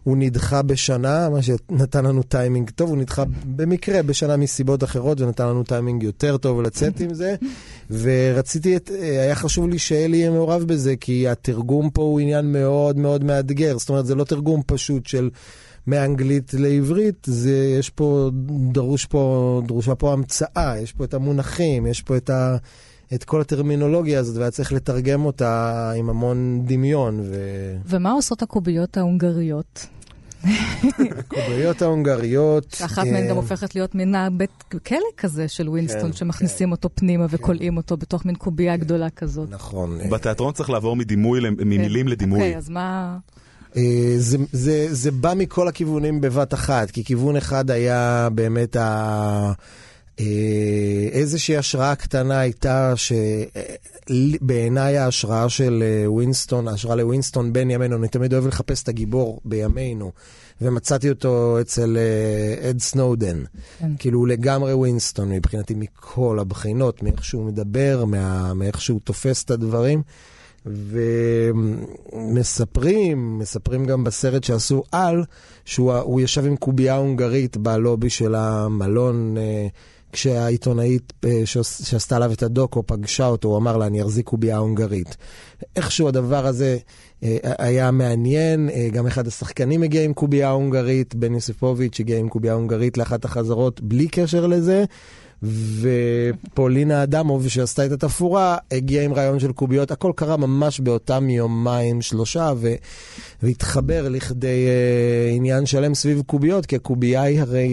הוא נדחה בשנה, מה שנתן לנו טיימינג טוב, הוא נדחה במקרה בשנה מסיבות אחרות, ונתן לנו טיימינג יותר טוב לצאת עם זה. ורציתי, את, היה חשוב לי שאלי יהיה מעורב בזה, כי התרגום פה הוא עניין מאוד מאוד מאתגר. זאת אומרת, זה לא תרגום פשוט של... מאנגלית לעברית, זה, יש פה, דרוש פה, דרושה פה המצאה, יש פה את המונחים, יש פה את, ה, את כל הטרמינולוגיה הזאת, והיה צריך לתרגם אותה עם המון דמיון. ו...
ומה עושות הקוביות ההונגריות?
הקוביות ההונגריות...
שאחת מהן גם אה, הופכת להיות מין בית כלא כזה של ווינסטון, כן, שמכניסים כן. אותו פנימה וכולאים אותו בתוך מין קובייה גדולה כזאת.
נכון.
בתיאטרון צריך לעבור ממילים כן. לדימוי.
אוקיי, אז מה...
אה, זה, זה, זה בא מכל הכיוונים בבת אחת, כי כיוון אחד היה באמת ה... אה, איזושהי השראה קטנה הייתה שבעיניי ההשראה של אה, ווינסטון, ההשראה לווינסטון בן ימינו, אני תמיד אוהב לחפש את הגיבור בימינו, ומצאתי אותו אצל אה, אד סנודן. כן. כאילו הוא לגמרי ווינסטון מבחינתי מכל הבחינות, מאיך שהוא מדבר, מה, מאיך שהוא תופס את הדברים. ומספרים, מספרים גם בסרט שעשו על, שהוא ישב עם קובייה הונגרית בלובי של המלון. כשהעיתונאית אה, שעשתה עליו את הדוקו פגשה אותו, הוא אמר לה, אני אחזיק קובייה הונגרית. איכשהו הדבר הזה אה, היה מעניין, אה, גם אחד השחקנים הגיע עם קובייה הונגרית, בן יוסיפוביץ' הגיע עם קובייה הונגרית לאחת החזרות בלי קשר לזה. ופולינה אדמוב, שעשתה את התפאורה, הגיעה עם רעיון של קוביות. הכל קרה ממש באותם יומיים, שלושה, ו... והתחבר לכדי uh, עניין שלם סביב קוביות, כי הקובייה היא הרי,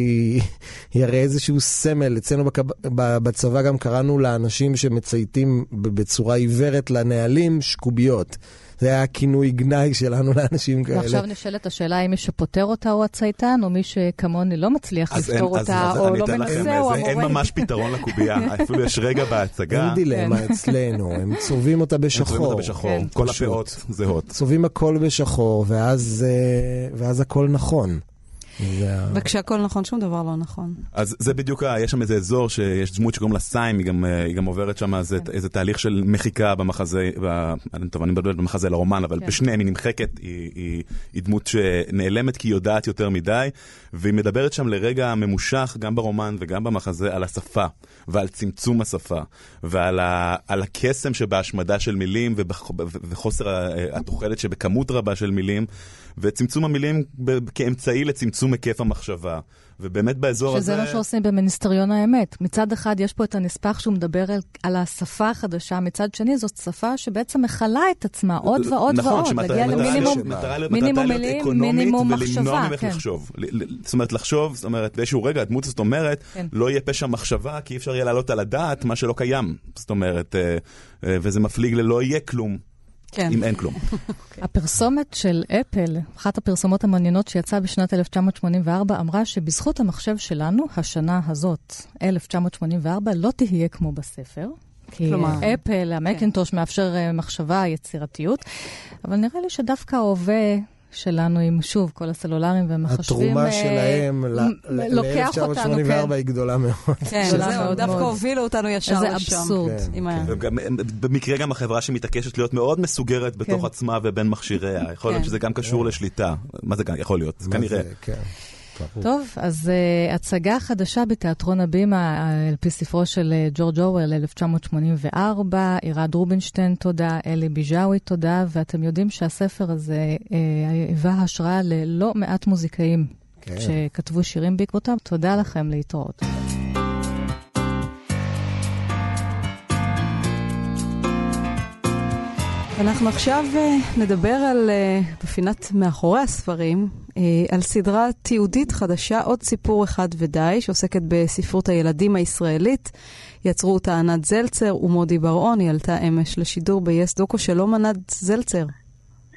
היא הרי איזשהו סמל. אצלנו בקב... בצבא גם קראנו לאנשים שמצייתים בצורה עיוורת לנהלים, שקוביות. זה היה הכינוי גנאי שלנו לאנשים כאלה.
ועכשיו נשאלת השאלה אם מי שפותר אותה הוא הצייתן, או מי שכמוני לא מצליח לפתור אותה,
אז,
או
אז
לא מנסה, או המורה.
אין ממש פתרון לקובייה, אפילו יש רגע בהצגה.
אין דילמה כן. אצלנו, הם צובעים אותה בשחור. הם צובעים
אותה בשחור, כן. כל הפאות זהות.
צובעים הכל בשחור, ואז, אה, ואז הכל נכון.
וכשהכול נכון, שום דבר לא נכון.
אז זה בדיוק, יש שם איזה אזור שיש דמות שקוראים לה סיים, היא גם, היא גם עוברת שם איזה, כן. איזה תהליך של מחיקה במחזה, ב, טוב, אני מדבר במחזה לרומן, אבל כן. בשניהם היא נמחקת, היא, היא, היא דמות שנעלמת כי היא יודעת יותר מדי, והיא מדברת שם לרגע ממושך, גם ברומן וגם במחזה, על השפה, ועל צמצום השפה, ועל ה, הקסם שבהשמדה של מילים, ובח, וחוסר התוחלת שבכמות רבה של מילים. וצמצום המילים כאמצעי לצמצום היקף המחשבה. ובאמת באזור
שזה
הזה...
שזה מה שעושים במיניסטריון האמת. מצד אחד יש פה את הנספח שהוא מדבר על, על השפה החדשה, מצד שני זאת שפה שבעצם מכלה את עצמה עוד ועוד
נכון,
ועוד. להגיע למינימום מינימום
מילים, מינימום מחשבה. ולמנוע ממך כן. לחשוב. זאת אומרת, לחשוב, זאת אומרת, באיזשהו רגע הדמות הזאת אומרת, כן. לא יהיה פשע מחשבה, כי אי אפשר יהיה להעלות על הדעת מה שלא קיים. זאת אומרת, אה, אה, וזה מפליג ללא יהיה כלום. כן. אם אין כלום.
okay. הפרסומת של אפל, אחת הפרסומות המעניינות שיצאה בשנת 1984, אמרה שבזכות המחשב שלנו, השנה הזאת, 1984, לא תהיה כמו בספר. כי כלומר, אפל, המקינטוש כן. מאפשר uh, מחשבה, יצירתיות, אבל נראה לי שדווקא ההווה שלנו עם, שוב, כל הסלולרים והמחשבים.
התרומה אה, שלהם ל-1984 היא גדולה מאוד.
כן, זהו, דווקא הובילו אותנו ישר לשם.
איזה אבסורד.
כן, כן. במקרה גם החברה שמתעקשת להיות מאוד מסוגרת בתוך עצמה ובין מכשיריה. יכול להיות שזה גם קשור לשליטה. מה זה יכול להיות? זה כנראה.
טוב, אז uh, הצגה חדשה בתיאטרון הבימה, uh, על פי ספרו של uh, ג'ורג' אורוול, 1984, עירד רובינשטיין, תודה, אלי ביג'אווי, תודה, ואתם יודעים שהספר הזה uh, היווה השראה ללא מעט מוזיקאים כן. שכתבו שירים בעקבותיו. תודה לכם, להתראות.
אנחנו עכשיו uh, נדבר על, uh, בפינת מאחורי הספרים, uh, על סדרה תיעודית חדשה, עוד סיפור אחד ודי, שעוסקת בספרות הילדים הישראלית. יצרו אותה ענת זלצר ומודי בר-און, היא עלתה אמש לשידור ב-yes דוקו. שלום ענת זלצר.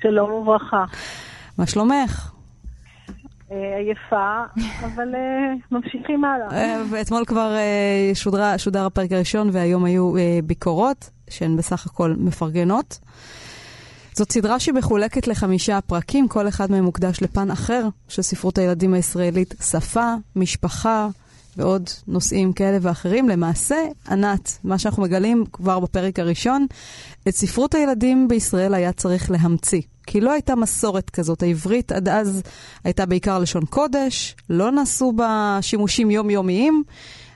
שלום וברכה.
מה שלומך?
עייפה, אבל ממשיכים הלאה.
ואתמול כבר שודר הפרק הראשון והיום היו ביקורות. שהן בסך הכל מפרגנות. זאת סדרה שמחולקת לחמישה פרקים, כל אחד מהם מוקדש לפן אחר של ספרות הילדים הישראלית, שפה, משפחה ועוד נושאים כאלה ואחרים. למעשה, ענת, מה שאנחנו מגלים כבר בפרק הראשון, את ספרות הילדים בישראל היה צריך להמציא. כי לא הייתה מסורת כזאת. העברית עד אז הייתה בעיקר לשון קודש, לא נעשו בה שימושים יומיומיים.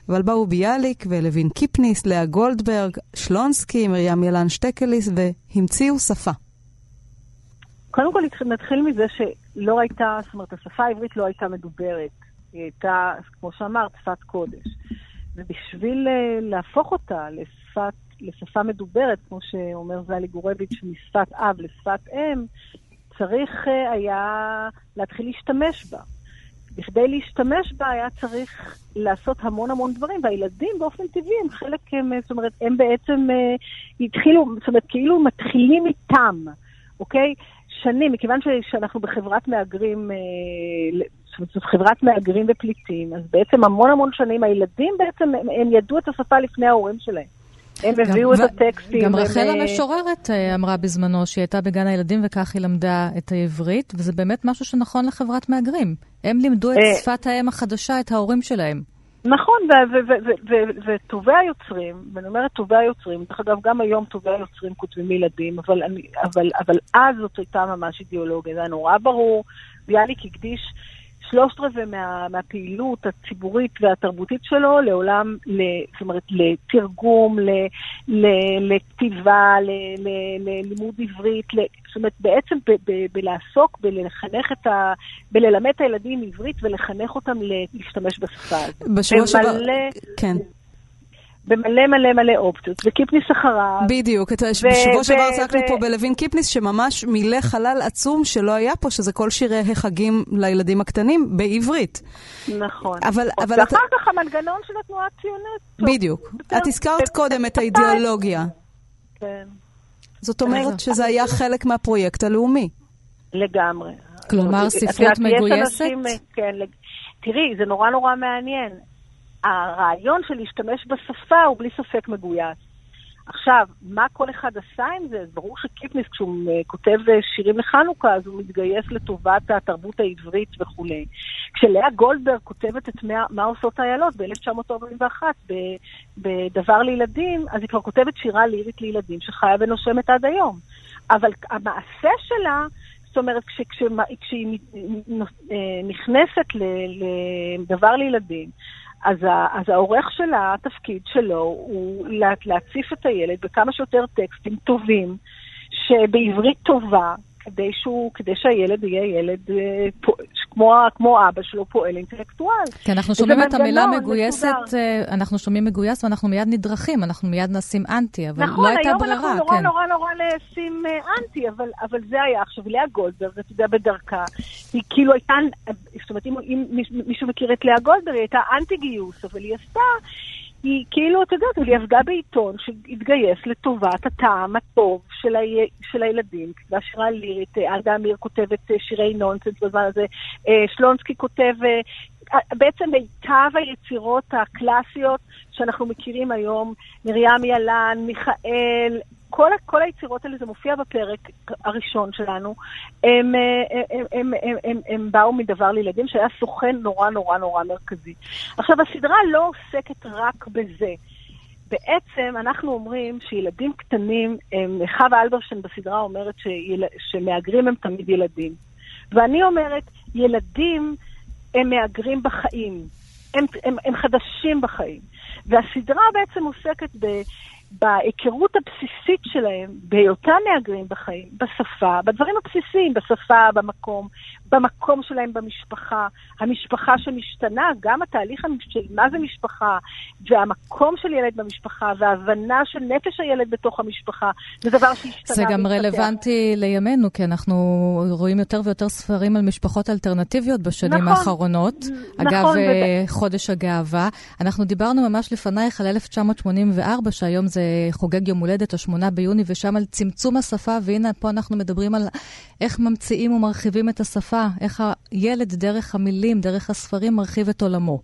אבל באו ביאליק ולוין קיפניס, לאה גולדברג, שלונסקי, מרים ילן שטקליס, והמציאו שפה.
קודם כל נתחיל מזה שלא הייתה, זאת אומרת, השפה העברית לא הייתה מדוברת. היא הייתה, כמו שאמרת, שפת קודש. ובשביל אה, להפוך אותה לשפת, לשפה מדוברת, כמו שאומר זלי גורביץ', משפת אב לשפת אם, צריך אה, היה להתחיל להשתמש בה. בכדי להשתמש בה היה צריך לעשות המון המון דברים, והילדים באופן טבעי הם חלק, הם, זאת אומרת, הם בעצם אה, התחילו, זאת אומרת, כאילו מתחילים איתם, אוקיי? שנים, מכיוון שאנחנו בחברת מהגרים, אה, זאת חברת מהגרים ופליטים, אז בעצם המון המון שנים הילדים בעצם, הם, הם ידעו את השפה לפני ההורים שלהם. הם הביאו את הטקסטים.
גם רחל אה, המשוררת אה, אמרה בזמנו שהיא הייתה בגן הילדים וכך היא למדה את העברית, וזה באמת משהו שנכון לחברת מהגרים. הם לימדו את אה, שפת האם החדשה, את ההורים שלהם.
נכון, וטובי היוצרים, ואני אומרת טובי היוצרים, דרך אגב, גם היום טובי היוצרים כותבים ילדים, אבל, אני, אבל, אבל אז זאת הייתה ממש אידיאולוגיה, זה היה נורא ברור. ביאליק הקדיש שלושת רבעי מה, מהפעילות הציבורית והתרבותית שלו לעולם, ל, זאת אומרת, לתרגום, ל, ל, לכתיבה, ל, ל, ללימוד עברית, ל, זאת אומרת, בעצם ב, ב, בלעסוק, בלחנך את ה... בללמד את הילדים עברית ולחנך אותם להשתמש בשפה הזאת.
בשבוע שעבר, כן.
במלא מלא מלא אופציות, וקיפניס אחריו.
בדיוק, בשבוע שעבר עסקנו פה בלווין קיפניס, שממש מילא חלל עצום שלא היה פה, שזה כל שירי החגים לילדים הקטנים בעברית.
נכון.
אבל, אבל
ואחר אתה... כך המנגנון של התנועה הציונית.
בדיוק. את הזכרת קודם את האידיאולוגיה.
כן.
זאת אומרת שזה היה חלק מהפרויקט הלאומי.
לגמרי.
כלומר, ספרות מגויסת?
כן, תראי, זה נורא נורא מעניין. הרעיון של להשתמש בשפה הוא בלי ספק מגויס. עכשיו, מה כל אחד עשה עם זה? ברור שקיפניס, כשהוא כותב אה, שירים לחנוכה, אז הוא מתגייס לטובת התרבות העברית וכולי. כשלאה גולדברג כותבת את מה, מה עושות איילות ב-1941 בדבר לילדים, אז היא כבר כותבת שירה לירית לילדים שחיה ונושמת עד היום. אבל המעשה שלה זאת אומרת, כש, כש, כשהיא אה, נכנסת לדבר לילדים, אז, ה, אז העורך שלה, התפקיד שלו הוא לה, להציף את הילד בכמה שיותר טקסטים טובים, שבעברית טובה, כדי, שהוא, כדי שהילד יהיה ילד אה, כמו, כמו אבא שלו, פועל אינטלקטואל.
כי אנחנו שומעים את המילה מגויסת, מסודר. אה, אנחנו שומעים מגויס ואנחנו מיד נדרכים, אנחנו מיד נשים אנטי, אבל
נכון,
לא הייתה ברירה.
נכון, היום אנחנו נורא כן. נורא נורא נשים אה, אנטי, אבל, אבל זה היה. עכשיו, לאה גולדברג, אתה יודע, בדרכה, היא כאילו הייתה, זאת אומרת, אם, אם מישהו מכיר את לאה גולדברג, היא הייתה אנטי גיוס, אבל היא עשתה... היא כאילו, אתה יודע, היא עבדה בעיתון שהתגייס לטובת הטעם הטוב של, ה... של הילדים. והשירה לירית, עדה אמיר כותבת אה, שירי נונסנס בזמן הזה, אה, שלונסקי כותב אה, בעצם מיטב היצירות הקלאסיות שאנחנו מכירים היום, מרים ילן, מיכאל, כל, כל היצירות האלה, זה מופיע בפרק הראשון שלנו, הם, הם, הם, הם, הם, הם, הם באו מדבר לילדים שהיה סוכן נורא נורא נורא מרכזי. עכשיו, הסדרה לא עוסקת רק בזה. בעצם אנחנו אומרים שילדים קטנים, חווה אלברשטיין בסדרה אומרת שיל, שמהגרים הם תמיד ילדים. ואני אומרת, ילדים הם מהגרים בחיים. הם, הם, הם חדשים בחיים. והסדרה בעצם עוסקת ב... בהיכרות הבסיסית שלהם, בהיותם מהגרים בחיים, בשפה, בדברים הבסיסיים, בשפה, במקום, במקום שלהם במשפחה, המשפחה שמשתנה, גם התהליך של מה זה משפחה, והמקום של ילד במשפחה, וההבנה של נפש הילד בתוך המשפחה, זה דבר שהשתנה.
זה גם רלוונטי לימינו, כי אנחנו רואים יותר ויותר ספרים על משפחות אלטרנטיביות בשנים נכון, האחרונות. נכון. אגב, וזה... אה, חודש הגאווה. אנחנו דיברנו ממש לפנייך על 1984, שהיום זה חוגג יום הולדת, השמונה ביוני, ושם על צמצום השפה, והנה פה אנחנו מדברים על איך ממציאים ומרחיבים את השפה. השפה, איך הילד דרך המילים, דרך הספרים, מרחיב את עולמו.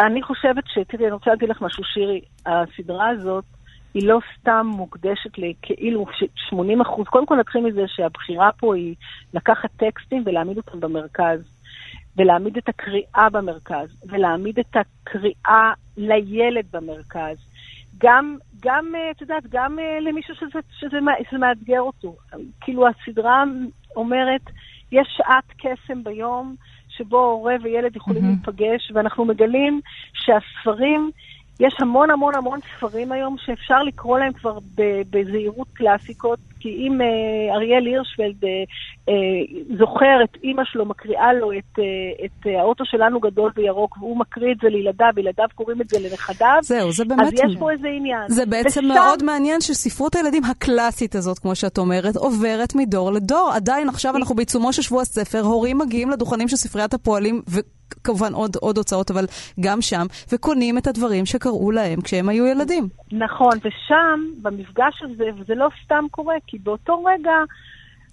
אני חושבת ש... תראי, אני רוצה להגיד לך משהו, שירי. הסדרה הזאת היא לא סתם מוקדשת לכאילו 80 אחוז. קודם כל נתחיל מזה שהבחירה פה היא לקחת טקסטים ולהעמיד אותם במרכז. ולהעמיד את הקריאה במרכז, ולהעמיד את הקריאה לילד במרכז. גם, גם, אה, את יודעת, גם אה, למישהו שזה, שזה, שזה מאתגר אותו. כאילו, הסדרה אומרת, יש שעת קסם ביום שבו הורה וילד יכולים mm-hmm. להיפגש, ואנחנו מגלים שהספרים, יש המון המון המון ספרים היום שאפשר לקרוא להם כבר בזהירות קלאסיקות, כי אם אה, אריאל הירשפלד אה, אה, זוכר את אימא שלו, מקריאה לו את, אה, את אה, האוטו שלנו גדול וירוק, והוא מקריא את זה לילדיו, וילדיו קוראים את זה לנכדיו,
זהו, זה באמת...
אז יש פה איזה עניין.
זה בעצם ושם... מאוד מעניין שספרות הילדים הקלאסית הזאת, כמו שאת אומרת, עוברת מדור לדור. עדיין עכשיו אנחנו בעיצומו של שבוע הספר, הורים מגיעים לדוכנים של ספריית הפועלים, ו... כמובן עוד, עוד הוצאות, אבל גם שם, וקונים את הדברים שקראו להם כשהם היו ילדים.
נכון, ושם, במפגש הזה, וזה לא סתם קורה, כי באותו רגע,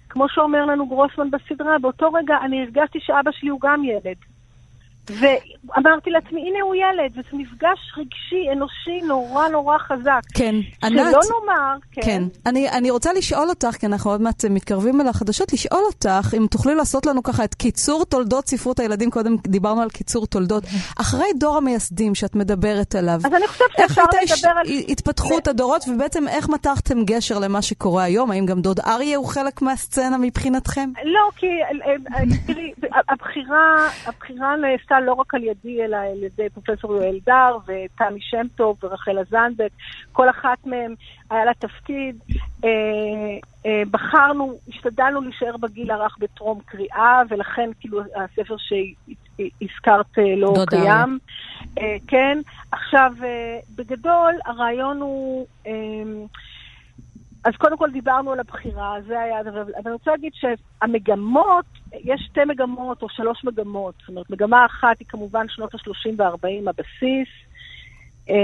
כמו שאומר לנו גרוסמן בסדרה, באותו רגע אני הרגשתי שאבא שלי הוא גם ילד. ואמרתי לעצמי, הנה הוא ילד, וזה מפגש רגשי, אנושי, נורא נורא חזק.
כן,
ענת. שלא נאמר, כן.
כן. אני, אני רוצה לשאול אותך, כי אנחנו עוד מעט מתקרבים אל החדשות, לשאול אותך, אם תוכלי לעשות לנו ככה את קיצור תולדות ספרות הילדים, קודם דיברנו על קיצור תולדות. אחרי דור המייסדים שאת מדברת עליו,
אז אני חושבת שאפשר לדבר על...
איך התפתחות הדורות, ובעצם איך מתחתם גשר למה שקורה היום? האם גם דוד אריה הוא חלק מהסצנה מבחינתכם?
לא, כי אה, אה, תראי, הבחירה, הבחירה נעשתה לא רק על ידי, אלא על ידי פרופסור יואל דר ותמי שם טוב ורחל הזנדק. כל אחת מהן היה לה תפקיד. אה, אה, בחרנו, השתדלנו להישאר בגיל הרך בטרום קריאה, ולכן כאילו הספר שהזכרת לא קיים. כן, עכשיו, בגדול, הרעיון הוא... אז קודם כל דיברנו על הבחירה, זה היה, אבל אני רוצה להגיד שהמגמות, יש שתי מגמות או שלוש מגמות. זאת אומרת, מגמה אחת היא כמובן שנות ה-30 וה-40, הבסיס, אה,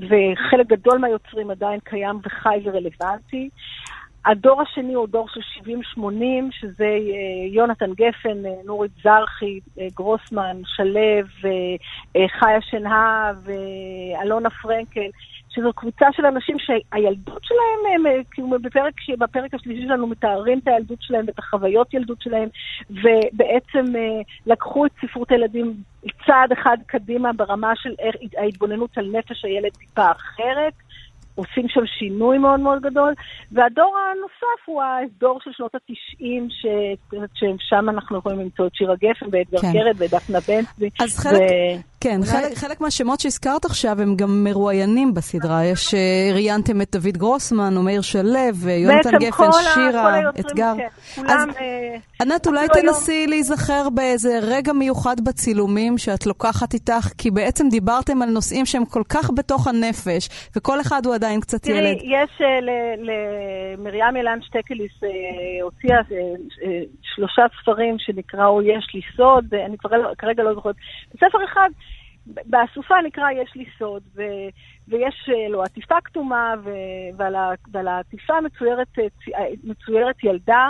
וחלק גדול מהיוצרים עדיין קיים וחי ורלוונטי. הדור השני הוא דור של 70-80, שזה אה, יונתן גפן, אה, נורית זרחי, גרוסמן, שלו, חיה שנהב, אלונה פרנקל. שזו קבוצה של אנשים שהילדות שלהם, הם, כאילו בפרק, בפרק השלישי שלנו מתארים את הילדות שלהם ואת החוויות ילדות שלהם, ובעצם אה, לקחו את ספרות הילדים צעד אחד קדימה ברמה של ההתבוננות על נפש הילד טיפה אחרת. עושים שם שינוי מאוד מאוד גדול, והדור הנוסף הוא הדור של שנות התשעים, ששם אנחנו יכולים למצוא את שירה גפן ואדגר כן. קרת ודפנה בן צבי.
אז חלק, ו... כן, אולי... חלק, חלק מהשמות שהזכרת עכשיו הם גם מרואיינים בסדרה. יש, אה, ראיינתם את דוד גרוסמן, או מאיר שלו, ויונתן גפן, שירה, אתגר. כן, כולם... אז, אה, ענת, אולי תנסי היום... להיזכר באיזה רגע מיוחד בצילומים שאת לוקחת איתך, כי בעצם דיברתם על נושאים שהם כל כך בתוך הנפש, וכל אחד הוא עדיין קצת
תראי,
ילד.
תראי, יש uh, למרים אילן שטקליס, uh, הוציאה שלושה ספרים שנקראו יש לי סוד, אני לא, כרגע לא זוכרת. בספר אחד, באסופה נקרא יש לי סוד, ו, ויש לו עטיפה כתומה, ו, ועל, ה, ועל העטיפה מצוירת, מצוירת ילדה.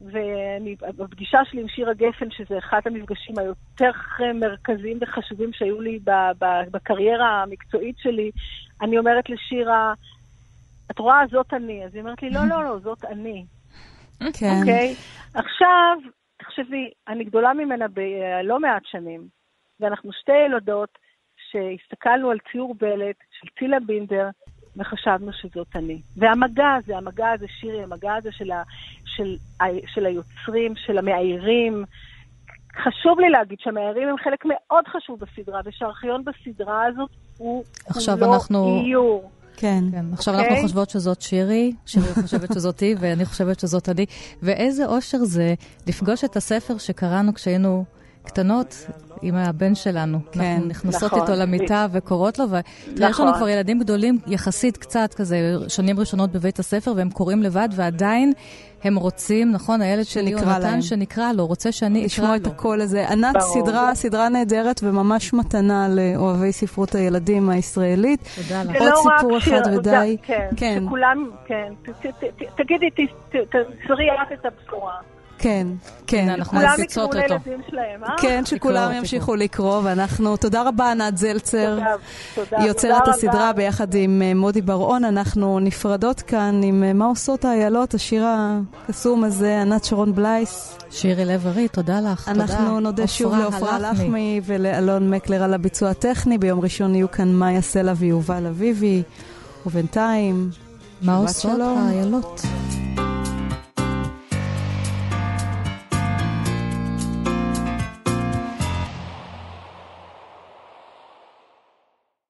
ובפגישה שלי עם שירה גפן, שזה אחד המפגשים היותר מרכזיים וחשובים שהיו לי בקריירה המקצועית שלי, אני אומרת לשירה, את רואה, זאת אני. אז היא אומרת לי, לא, לא, לא, זאת אני.
כן.
אוקיי? עכשיו, תחשבי, אני גדולה ממנה בלא מעט שנים, ואנחנו שתי ילדות שהסתכלנו על ציור בלט של צילה בינדר, וחשבנו שזאת אני. והמגע הזה, המגע הזה, שירי, המגע הזה של, ה, של, של היוצרים, של המאיירים, חשוב לי להגיד שהמאיירים הם חלק מאוד חשוב בסדרה, ושהארכיון בסדרה הזאת הוא כולו אנחנו... איור.
כן. כן. עכשיו okay. אנחנו אוקיי? חושבות שזאת שירי, שירי חושבת שזאתי, ואני חושבת שזאת אני. ואיזה אושר זה לפגוש את הספר שקראנו כשהיינו קטנות, עם הבן שלנו. כן. אנחנו נכנסות נכון. איתו למיטה וקוראות לו, ותראה, נכון. יש לנו נכון. כבר ילדים גדולים יחסית קצת, כזה, שנים ראשונות בבית הספר, והם קוראים לבד, ועדיין הם רוצים, נכון, הילד שלי, יונתן, שנקרא לו, רוצה שאני אקרא לו.
לשמוע את הקול הזה. ענת, סדרה, סדרה נהדרת וממש מתנה לאוהבי ספרות הילדים הישראלית.
תודה לך.
עוד סיפור אחד ודי.
כן, כן. שכולם, כן. תגידי, תסרי את הבשורה.
כן, כן.
אנחנו מפיצות אותו.
שלהם, אה?
כן, שכולם ימשיכו לקרוא, ואנחנו, תודה רבה ענת זלצר. תודה, תודה. יוצרת הסדרה ביחד עם אה, מודי בר-און. אנחנו נפרדות כאן עם אה, מה עושות האיילות, השיר הקסום הזה, ענת שרון בלייס.
שירי לב-ארי, תודה לך.
אנחנו נודה שוב לעופרה לחמי ולאלון מקלר על הביצוע הטכני. ביום ראשון יהיו כאן מאיה סלע ויובל אביבי. ובינתיים,
מה עושות האיילות?